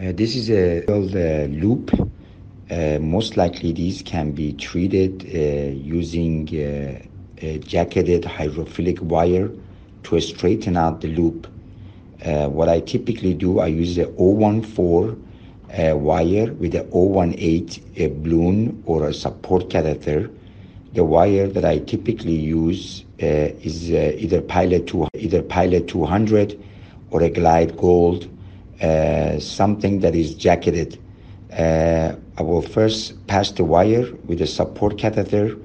Uh, this is a uh, loop. Uh, most likely, these can be treated uh, using uh, a jacketed hydrophilic wire to straighten out the loop. What I typically do, I use a 014 wire with a 018 a balloon or a support catheter. The wire that I typically use is either Pilot 2, either Pilot 200 or a Glide Gold uh, something that is jacketed. Uh, I will first pass the wire with a support catheter,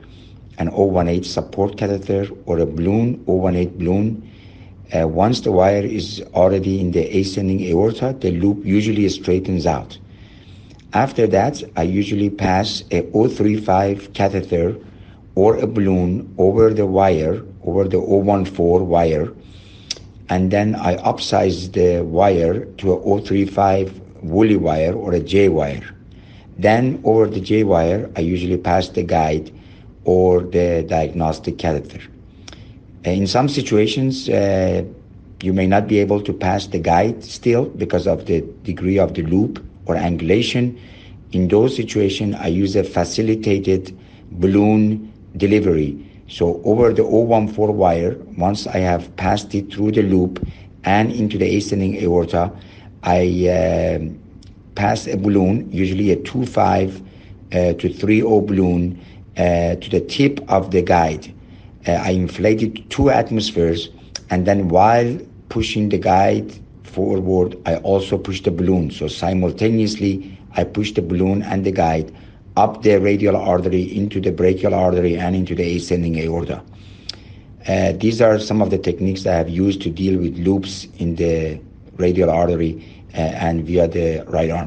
an 018 support catheter or a balloon, 018 balloon. Uh, once the wire is already in the ascending aorta, the loop usually straightens out. After that, I usually pass a 035 catheter or a balloon over the wire, over the 014 wire, and then I upsize the wire to a 035 Wholey wire or a J wire. Then over the J wire, I usually pass the guide or the diagnostic catheter. In some situations, uh, you may not be able to pass the guide still because of the degree of the loop or angulation. In those situations, I use a facilitated balloon delivery so over the 014 wire, once I have passed it through the loop and into the ascending aorta, I uh, pass a balloon, usually a 2.5 uh, to 3.0 balloon, uh, to the tip of the guide. Uh, I inflate it two atmospheres, and then while pushing the guide forward, I also push the balloon. So simultaneously, I push the balloon and the guide up the radial artery into the brachial artery and into the ascending aorta. Uh, these are some of the techniques I have used to deal with loops in the radial artery uh, and via the right arm.